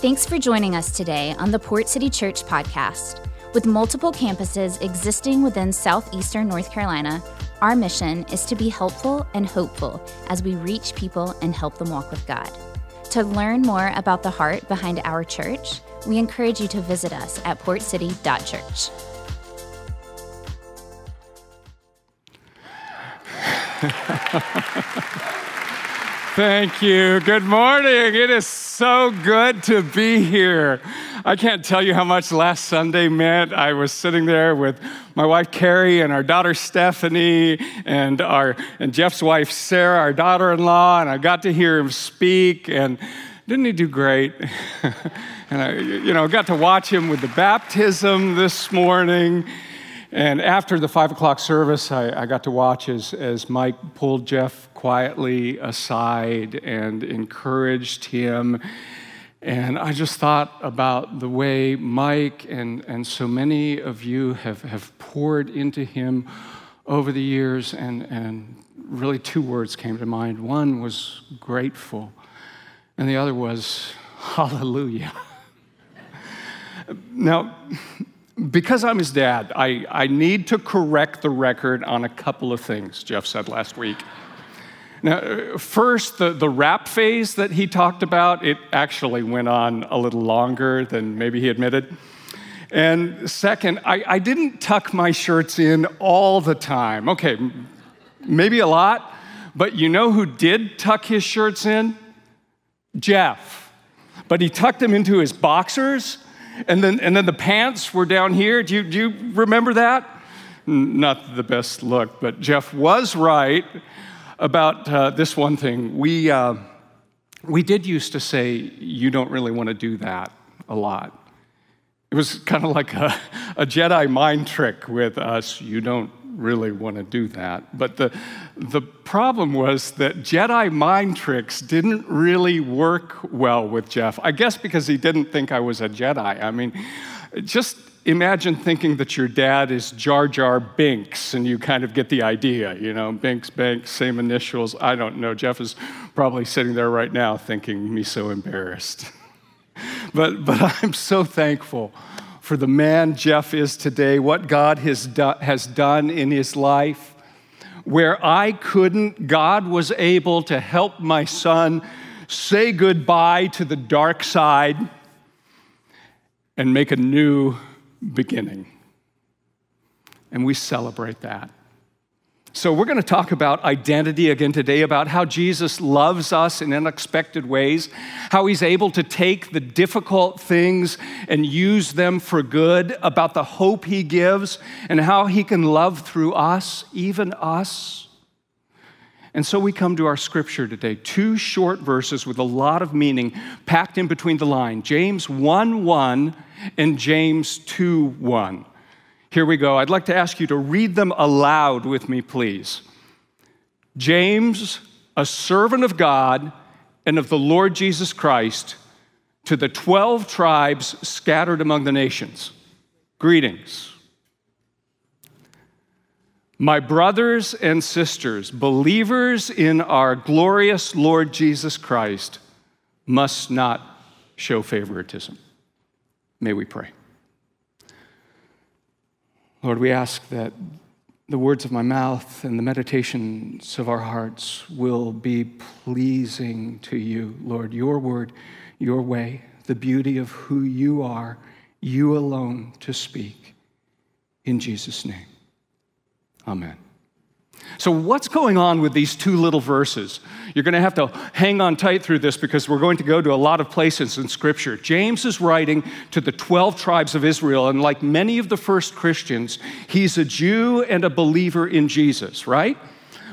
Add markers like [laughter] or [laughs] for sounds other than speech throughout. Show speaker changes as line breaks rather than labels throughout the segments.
Thanks for joining us today on the Port City Church podcast. With multiple campuses existing within southeastern North Carolina, our mission is to be helpful and hopeful as we reach people and help them walk with God. To learn more about the heart behind our church, we encourage you to visit us at portcity.church. [laughs]
Thank you. Good morning. It is so good to be here. I can't tell you how much last Sunday meant. I was sitting there with my wife Carrie and our daughter Stephanie and our and Jeff's wife Sarah, our daughter-in-law, and I got to hear him speak and didn't he do great? [laughs] and I, you know, got to watch him with the baptism this morning. And after the five o'clock service, I, I, got to watch as, as Mike pulled Jeff quietly aside and encouraged him. And I just thought about the way Mike and, and so many of you have, have poured into him over the years. And, and really, two words came to mind. One was grateful, and the other was [laughs] hallelujah. [laughs] now, because I'm his dad, I, I need to correct the record on a couple of things, Jeff said last week. Now, uh, first, the, the rap phase that he talked about, it actually went on a little longer than maybe he admitted. And second, I, I didn't tuck my shirts in all the time. Okay, maybe a lot, but you know who did tuck his shirts in? Jeff. But he tucked them into his boxers and then, and then the pants were down here. Do you, do you remember that? Not the best look, but Jeff was right about uh, this one thing. We, uh, we did used to say, you don't really want to do that a lot. It was kind of like a, a Jedi mind trick with us. You don't really want to do that. But the, the problem was that Jedi mind tricks didn't really work well with Jeff. I guess because he didn't think I was a Jedi. I mean, just imagine thinking that your dad is Jar Jar Binks and you kind of get the idea, you know, Binks, Banks, same initials. I don't know. Jeff is probably sitting there right now thinking me so embarrassed. [laughs] but, but I'm so thankful for the man Jeff is today, what God has, do, has done in his life. Where I couldn't, God was able to help my son say goodbye to the dark side and make a new beginning. And we celebrate that. So, we're going to talk about identity again today, about how Jesus loves us in unexpected ways, how he's able to take the difficult things and use them for good, about the hope he gives, and how he can love through us, even us. And so we come to our scripture today, two short verses with a lot of meaning packed in between the line James 1 1 and James 2 1. Here we go. I'd like to ask you to read them aloud with me, please. James, a servant of God and of the Lord Jesus Christ, to the 12 tribes scattered among the nations. Greetings. My brothers and sisters, believers in our glorious Lord Jesus Christ, must not show favoritism. May we pray. Lord, we ask that the words of my mouth and the meditations of our hearts will be pleasing to you, Lord. Your word, your way, the beauty of who you are, you alone to speak. In Jesus' name, amen. So, what's going on with these two little verses? You're going to have to hang on tight through this because we're going to go to a lot of places in Scripture. James is writing to the 12 tribes of Israel, and like many of the first Christians, he's a Jew and a believer in Jesus, right?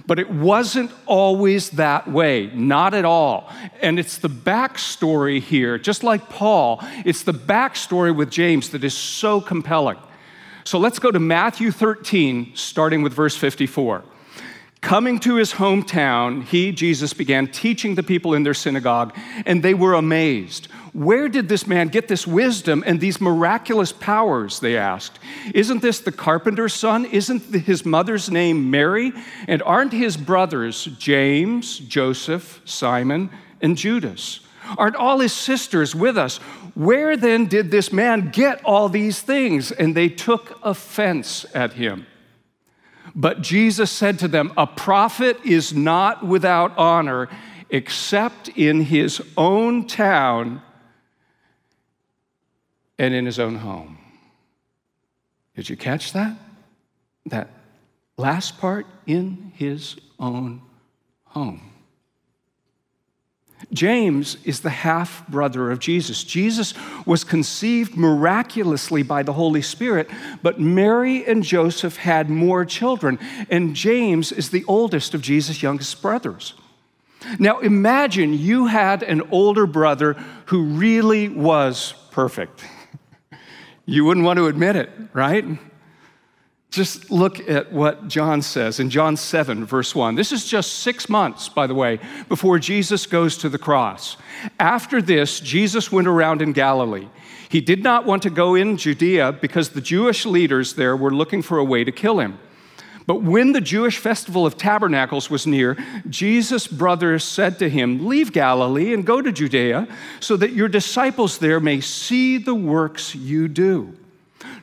But it wasn't always that way, not at all. And it's the backstory here, just like Paul, it's the backstory with James that is so compelling. So let's go to Matthew 13, starting with verse 54. Coming to his hometown, he, Jesus, began teaching the people in their synagogue, and they were amazed. Where did this man get this wisdom and these miraculous powers? They asked. Isn't this the carpenter's son? Isn't his mother's name Mary? And aren't his brothers James, Joseph, Simon, and Judas? Aren't all his sisters with us? Where then did this man get all these things? And they took offense at him. But Jesus said to them, A prophet is not without honor except in his own town and in his own home. Did you catch that? That last part, in his own home. James is the half brother of Jesus. Jesus was conceived miraculously by the Holy Spirit, but Mary and Joseph had more children, and James is the oldest of Jesus' youngest brothers. Now imagine you had an older brother who really was perfect. [laughs] You wouldn't want to admit it, right? Just look at what John says in John 7, verse 1. This is just six months, by the way, before Jesus goes to the cross. After this, Jesus went around in Galilee. He did not want to go in Judea because the Jewish leaders there were looking for a way to kill him. But when the Jewish festival of tabernacles was near, Jesus' brothers said to him, Leave Galilee and go to Judea, so that your disciples there may see the works you do.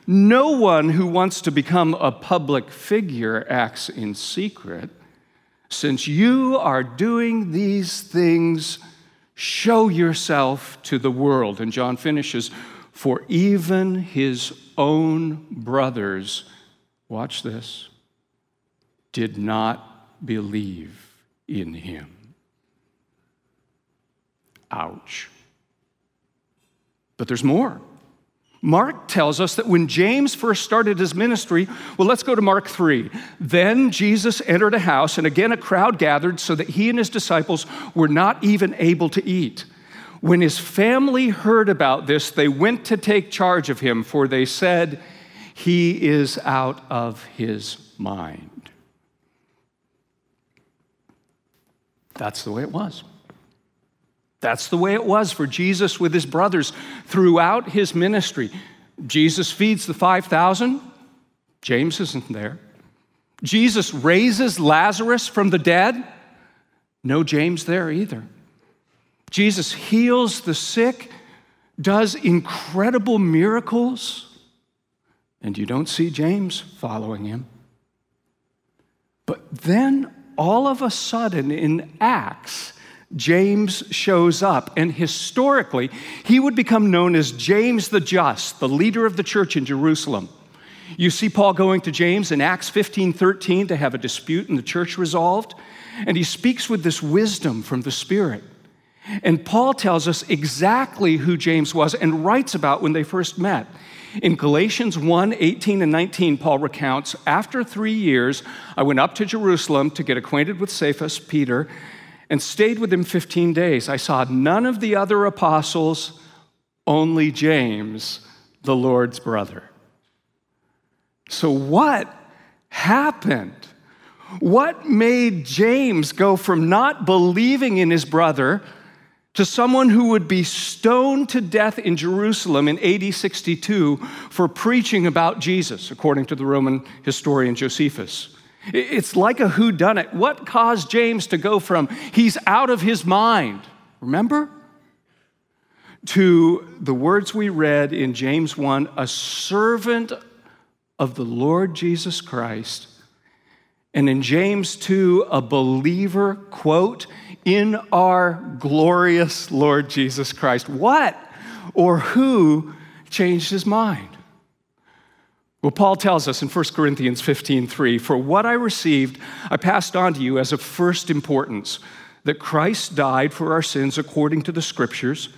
No one who wants to become a public figure acts in secret. Since you are doing these things, show yourself to the world. And John finishes, For even his own brothers, watch this, did not believe in him. Ouch. But there's more. Mark tells us that when James first started his ministry, well, let's go to Mark 3. Then Jesus entered a house, and again a crowd gathered so that he and his disciples were not even able to eat. When his family heard about this, they went to take charge of him, for they said, He is out of his mind. That's the way it was. That's the way it was for Jesus with his brothers throughout his ministry. Jesus feeds the 5,000, James isn't there. Jesus raises Lazarus from the dead, no James there either. Jesus heals the sick, does incredible miracles, and you don't see James following him. But then all of a sudden in Acts, James shows up, and historically, he would become known as James the Just, the leader of the church in Jerusalem. You see Paul going to James in Acts 15 13 to have a dispute in the church resolved, and he speaks with this wisdom from the Spirit. And Paul tells us exactly who James was and writes about when they first met. In Galatians 1 18 and 19, Paul recounts, After three years, I went up to Jerusalem to get acquainted with Cephas, Peter, and stayed with him 15 days. I saw none of the other apostles, only James, the Lord's brother. So, what happened? What made James go from not believing in his brother to someone who would be stoned to death in Jerusalem in AD 62 for preaching about Jesus, according to the Roman historian Josephus? It's like a whodunit. What caused James to go from he's out of his mind, remember? To the words we read in James 1 a servant of the Lord Jesus Christ. And in James 2, a believer, quote, in our glorious Lord Jesus Christ. What or who changed his mind? Well, Paul tells us in 1 Corinthians 15 3, For what I received, I passed on to you as of first importance that Christ died for our sins according to the Scriptures,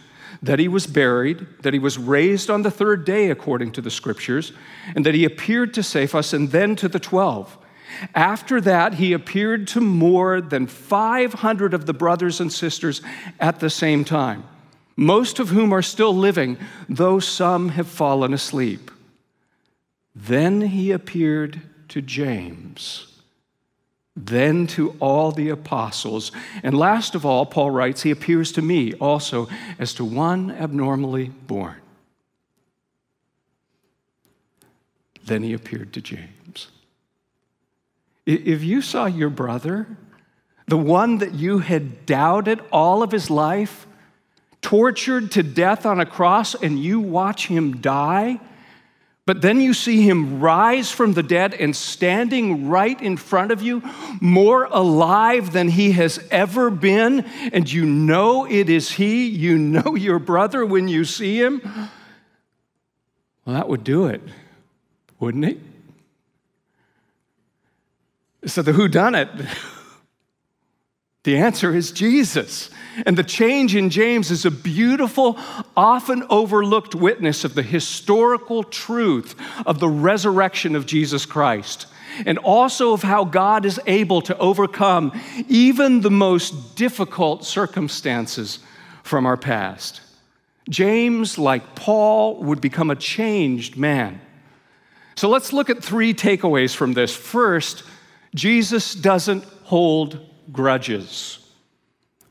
that he was buried, that he was raised on the third day according to the Scriptures, and that he appeared to Cephas and then to the twelve. After that, he appeared to more than 500 of the brothers and sisters at the same time, most of whom are still living, though some have fallen asleep. Then he appeared to James, then to all the apostles. And last of all, Paul writes, he appears to me also as to one abnormally born. Then he appeared to James. If you saw your brother, the one that you had doubted all of his life, tortured to death on a cross, and you watch him die. But then you see him rise from the dead and standing right in front of you, more alive than he has ever been, and you know it is he, you know [laughs] your brother when you see him. Well, that would do it, wouldn't it? So the who done it? [laughs] The answer is Jesus. And the change in James is a beautiful, often overlooked witness of the historical truth of the resurrection of Jesus Christ, and also of how God is able to overcome even the most difficult circumstances from our past. James, like Paul, would become a changed man. So let's look at three takeaways from this. First, Jesus doesn't hold grudges.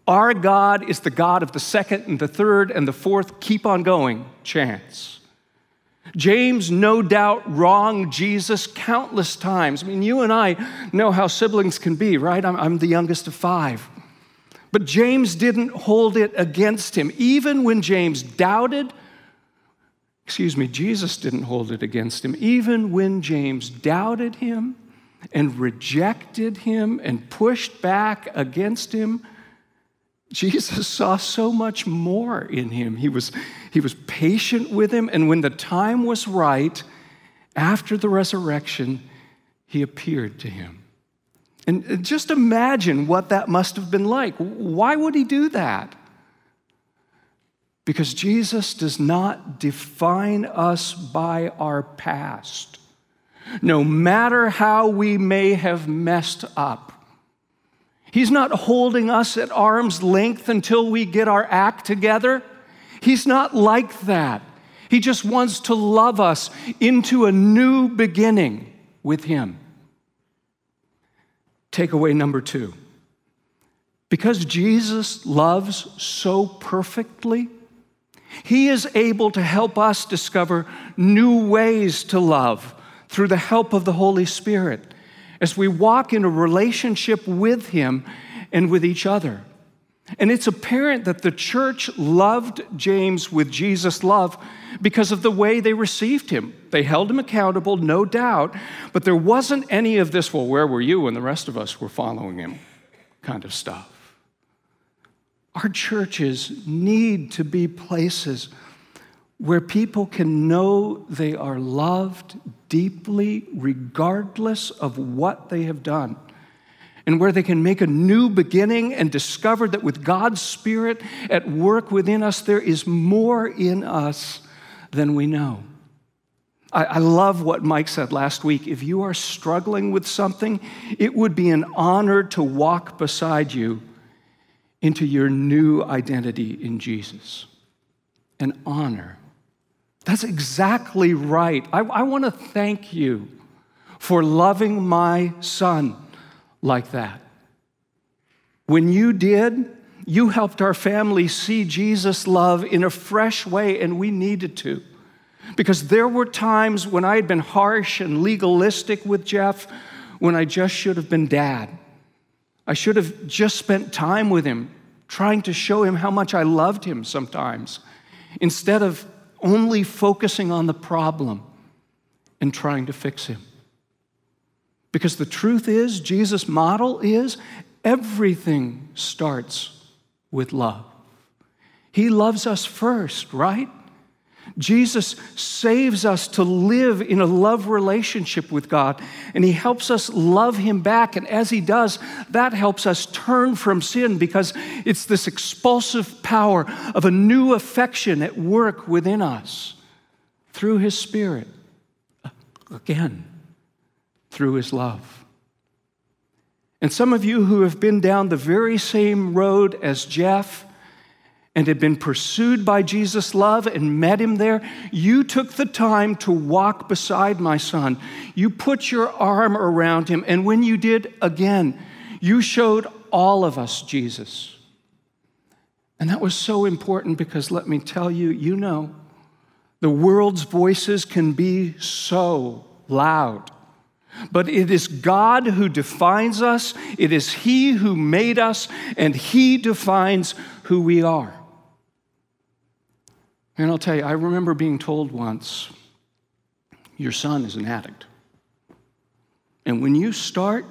Our God is the God of the second and the third and the fourth, keep on going chance. James, no doubt, wronged Jesus countless times. I mean, you and I know how siblings can be, right? I'm, I'm, the youngest of five. But James didn't hold it against him. Even when James doubted, excuse me, Jesus didn't hold it against him. Even when James doubted him and rejected him and pushed back against him, Jesus saw so much more in him. He was, he was patient with him, and when the time was right, after the resurrection, he appeared to him. And just imagine what that must have been like. Why would he do that? Because Jesus does not define us by our past, no matter how we may have messed up. He's not holding us at arm's length until we get our act together. He's not like that. He just wants to love us into a new beginning with Him. Takeaway number two because Jesus loves so perfectly, He is able to help us discover new ways to love through the help of the Holy Spirit as we walk in a relationship with Him and with each other. And it's apparent that the church loved James with Jesus' love because of the way they received him. They held him accountable, no doubt, but there wasn't any of this, well, where were you when the rest of us were following him kind of stuff. Our churches need to be places where people can know they are loved deeply, regardless of what they have done, and where they can make a new beginning and discover that with God's Spirit at work within us, there is more in us than we know. I, I love what Mike said last week. If you are struggling with something, it would be an honor to walk beside you into your new identity in Jesus. An honor. That's exactly right. I, I want to thank you for loving my son like that. When you did, you helped our family see Jesus' love in a fresh way, and we needed to. Because there were times when I had been harsh and legalistic with Jeff when I just should have been dad. I should have just spent time with him, trying to show him how much I loved him sometimes, instead of only focusing on the problem and trying to fix him. Because the truth is, Jesus' model is everything starts with love. He loves us first, right? Jesus saves us to live in a love relationship with God, and He helps us love Him back. And as He does, that helps us turn from sin because it's this expulsive power of a new affection at work within us through His Spirit. Again, through His love. And some of you who have been down the very same road as Jeff, and had been pursued by Jesus' love and met him there, you took the time to walk beside my son. You put your arm around him, and when you did, again, you showed all of us Jesus. And that was so important because let me tell you, you know, the world's voices can be so loud. But it is God who defines us, it is He who made us, and He defines who we are. And I'll tell you, I remember being told once, your son is an addict. And when you start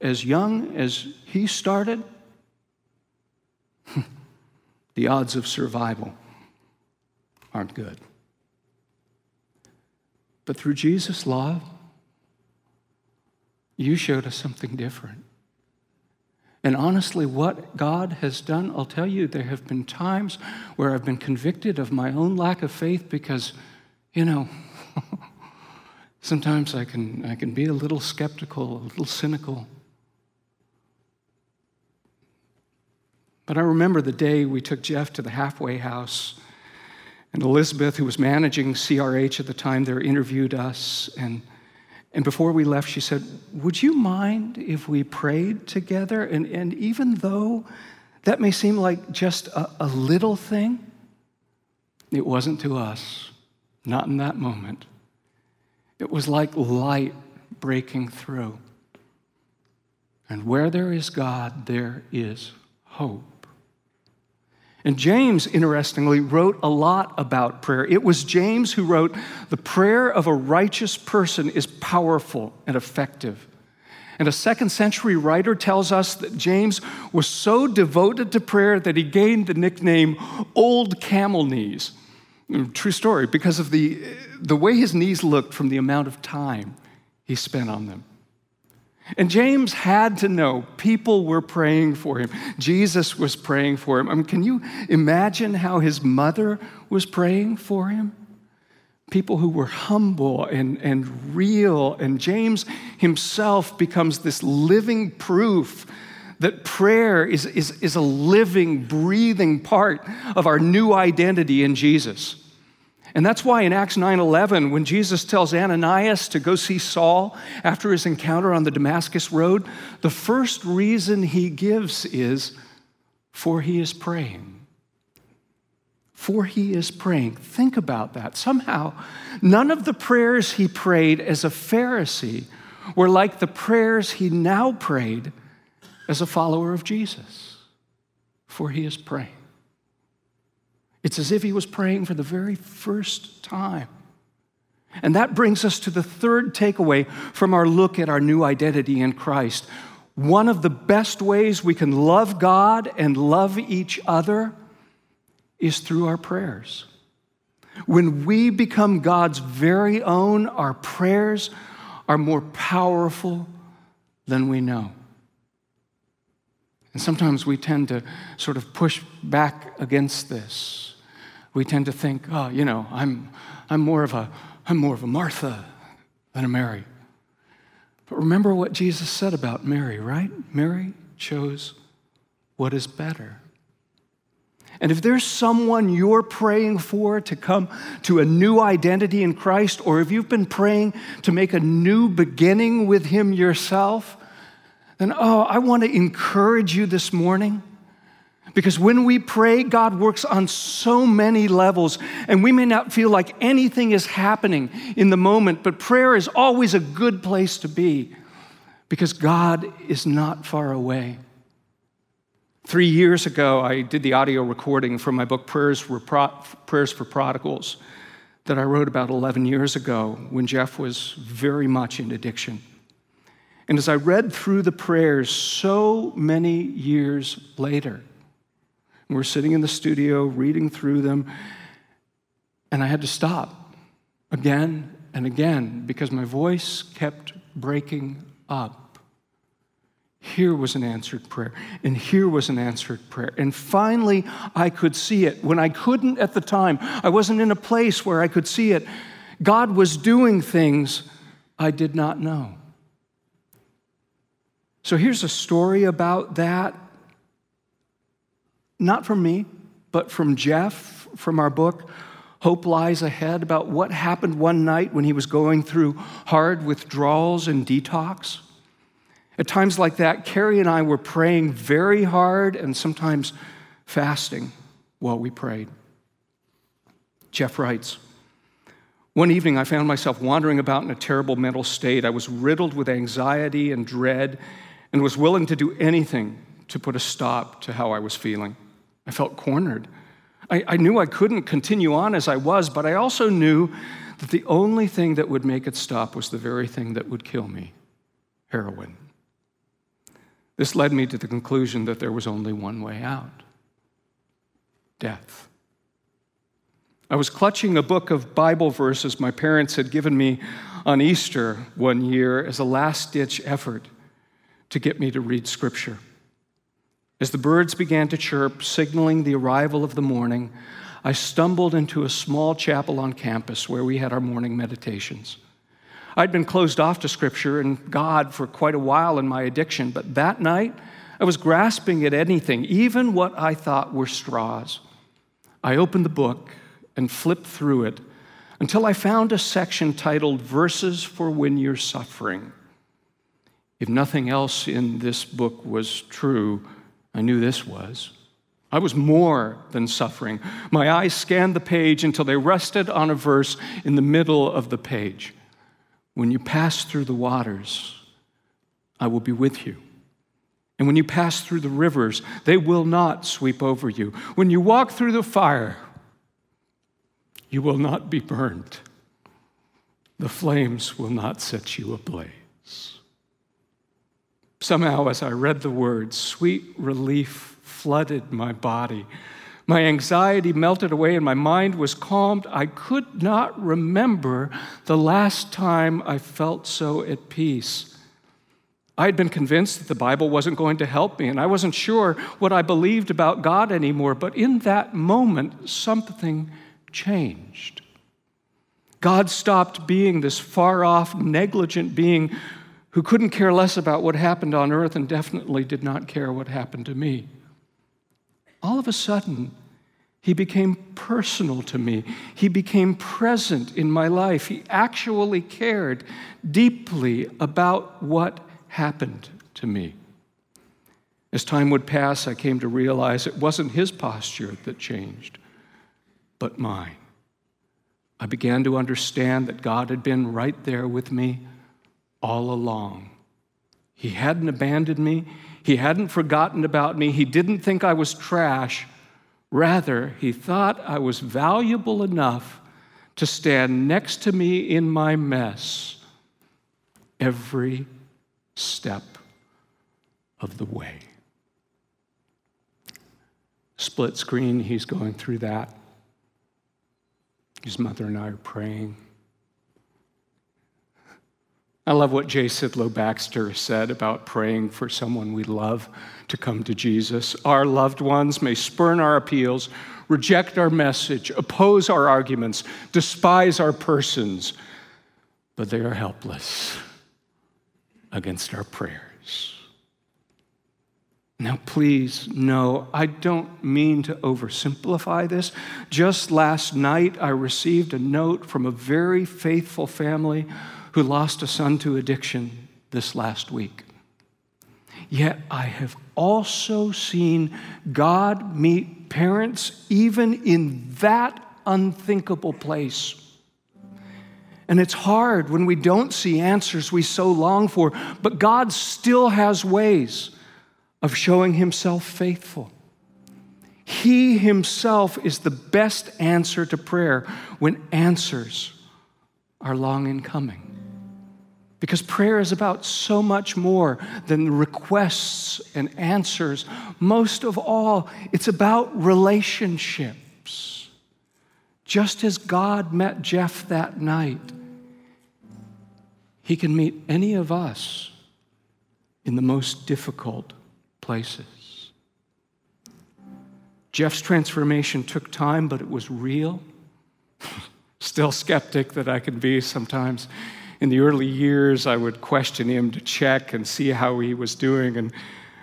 as young as he started, [laughs] the odds of survival aren't good. But through Jesus' love, you showed us something different. And honestly, what God has done, I'll tell you, there have been times where I've been convicted of my own lack of faith because, you know, [laughs] sometimes I can, I can be a little skeptical, a little cynical. But I remember the day we took Jeff to the halfway house, and Elizabeth, who was managing CRH at the time, there interviewed us. And, and before we left, she said, Would you mind if we prayed together? And, and even though that may seem like just a, a little thing, it wasn't to us, not in that moment. It was like light breaking through. And where there is God, there is hope. And James, interestingly, wrote a lot about prayer. It was James who wrote, The prayer of a righteous person is powerful and effective. And a second century writer tells us that James was so devoted to prayer that he gained the nickname Old Camel Knees. Mm, true story, because of the, the way his knees looked from the amount of time he spent on them. And James had to know people were praying for him. Jesus was praying for him. I mean, can you imagine how his mother was praying for him? People who were humble and, and real. And James himself becomes this living proof that prayer is, is, is a living, breathing part of our new identity in Jesus. And that's why in Acts 9:11 when Jesus tells Ananias to go see Saul after his encounter on the Damascus road, the first reason he gives is for he is praying. For he is praying. Think about that. Somehow, none of the prayers he prayed as a Pharisee were like the prayers he now prayed as a follower of Jesus. For he is praying. It's as if he was praying for the very first time. And that brings us to the third takeaway from our look at our new identity in Christ. One of the best ways we can love God and love each other is through our prayers. When we become God's very own, our prayers are more powerful than we know. And sometimes we tend to sort of push back against this. We tend to think, oh, you know, I'm, I'm, more, of a, I'm more of a Martha than a Mary. But remember what Jesus said about Mary, right? Mary chose what is better. And if there's someone you're praying for to come to a new identity in Christ, or if you've been praying to make a new beginning with Him yourself, then, oh, I want to encourage you this morning. Because when we pray, God works on so many levels, and we may not feel like anything is happening in the moment, but prayer is always a good place to be because God is not far away. Three years ago, I did the audio recording for my book, Prayers for, Prodigals, that I wrote about 11 years ago when Jeff was very much in addiction. And as I read through the prayers so many years later, we're sitting in the studio reading through them, and I had to stop again and again because my voice kept breaking up. Here was an answered prayer, and here was an answered prayer. And finally, I could see it. When I couldn't at the time, I wasn't in a place where I could see it. God was doing things I did not know. So here's a story about that. Not from me, but from Jeff, from our book, Hope Lies Ahead, about what happened one night when he was going through hard withdrawals and detox. At times like that, Carrie and I were praying very hard and sometimes fasting while we prayed. Jeff writes, one evening, I found myself wandering about in a terrible mental state. I was riddled with anxiety and dread and was willing to do anything to put a stop to how I was feeling. I felt cornered. I, I knew I couldn't continue on as I was, but I also knew that the only thing that would make it stop was the very thing that would kill me heroin. This led me to the conclusion that there was only one way out death. I was clutching a book of Bible verses my parents had given me on Easter one year as a last ditch effort to get me to read Scripture. As the birds began to chirp, signaling the arrival of the morning, I stumbled into a small chapel on campus where we had our morning meditations. I'd been closed off to Scripture and God for quite a while in my addiction, but that night I was grasping at anything, even what I thought were straws. I opened the book and flipped through it until I found a section titled Verses for When You're Suffering. If nothing else in this book was true, I knew this was. I was more than suffering. My eyes scanned the page until they rested on a verse in the middle of the page. When you pass through the waters, I will be with you. And when you pass through the rivers, they will not sweep over you. When you walk through the fire, you will not be burned. The flames will not set you ablaze. Somehow, as I read the words, sweet relief flooded my body. My anxiety melted away and my mind was calmed. I could not remember the last time I felt so at peace. I had been convinced that the Bible wasn't going to help me, and I wasn't sure what I believed about God anymore. But in that moment, something changed. God stopped being this far off, negligent being who couldn't care less about what happened on earth and definitely did not care what happened to me. All of a sudden, he became personal to me. He became present in my life. He actually cared deeply about what happened to me. As time would pass, I came to realize it wasn't his posture that changed, but mine. I began to understand that God had been right there with me all along. He hadn't abandoned me, He hadn't forgotten about me, He didn't think I was trash. Rather, He thought I was valuable enough to stand next to me in my mess every step of the way. Split screen, he's going through that. His mother and I are praying. I love what J. Sidlow Baxter said about praying for someone we love to come to Jesus. Our loved ones may spurn our appeals, reject our message, oppose our arguments, despise our persons, but they are helpless against our prayers. Now, please know, I don't mean to oversimplify this. Just last night, I received a note from a very faithful family who lost a son to addiction this last week. Yet I have also seen God meet parents even in that unthinkable place. And it's hard when we don't see answers we so long for, but God still has ways of showing Himself faithful. He Himself is the best answer to prayer when answers are long in coming. Because prayer is about so much more than requests and answers. Most of all, it's about relationships. Just as God met Jeff that night, He can meet any of us in the most difficult places. Jeff's transformation took time, but it was real. [laughs] Still skeptic that I can be sometimes in the early years, I would question him to check and see how he was doing. And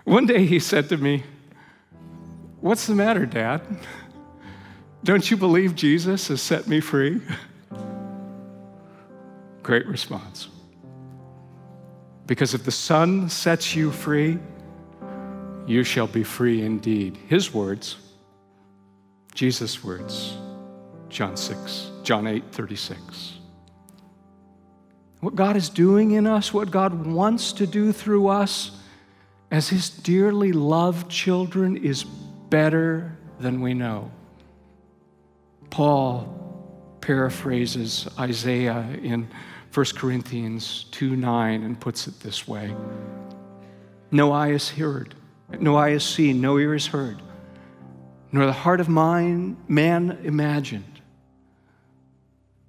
one day he said to me, What's the matter, Dad? Don't you believe Jesus has set me free? Great response. Because if the Son sets you free, you shall be free indeed. His words, Jesus' words, John 6, John 8, 36. What God is doing in us, what God wants to do through us as His dearly loved children is better than we know. Paul paraphrases Isaiah in 1 Corinthians 2 9 and puts it this way No eye has heard, no eye has seen, no ear has heard, nor the heart of mine, man imagined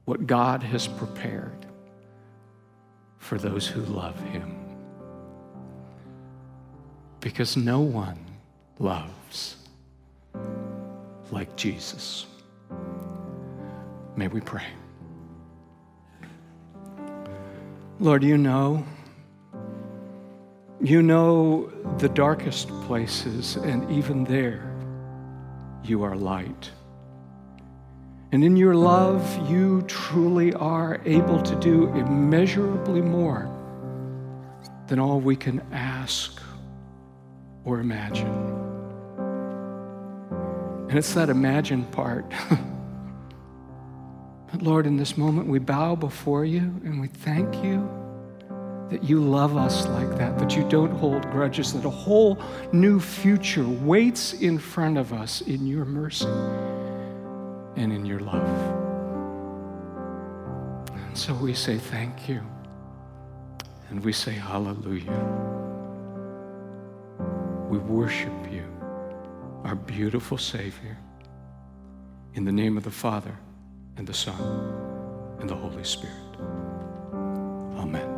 what God has prepared for those who love him. Because no one loves like Jesus. May we pray. Lord, you know, you know the darkest places, and even there, you are light. And in your love, you truly are able to do immeasurably more than all we can ask or imagine. And it's that imagine part. [laughs] but Lord, in this moment, we bow before you and we thank you that you love us like that, that you don't hold grudges, that a whole new future waits in front of us in your mercy and in your love. And so we say thank you and we say hallelujah. We worship you, our beautiful Savior, in the name of the Father and the Son and the Holy Spirit. Amen.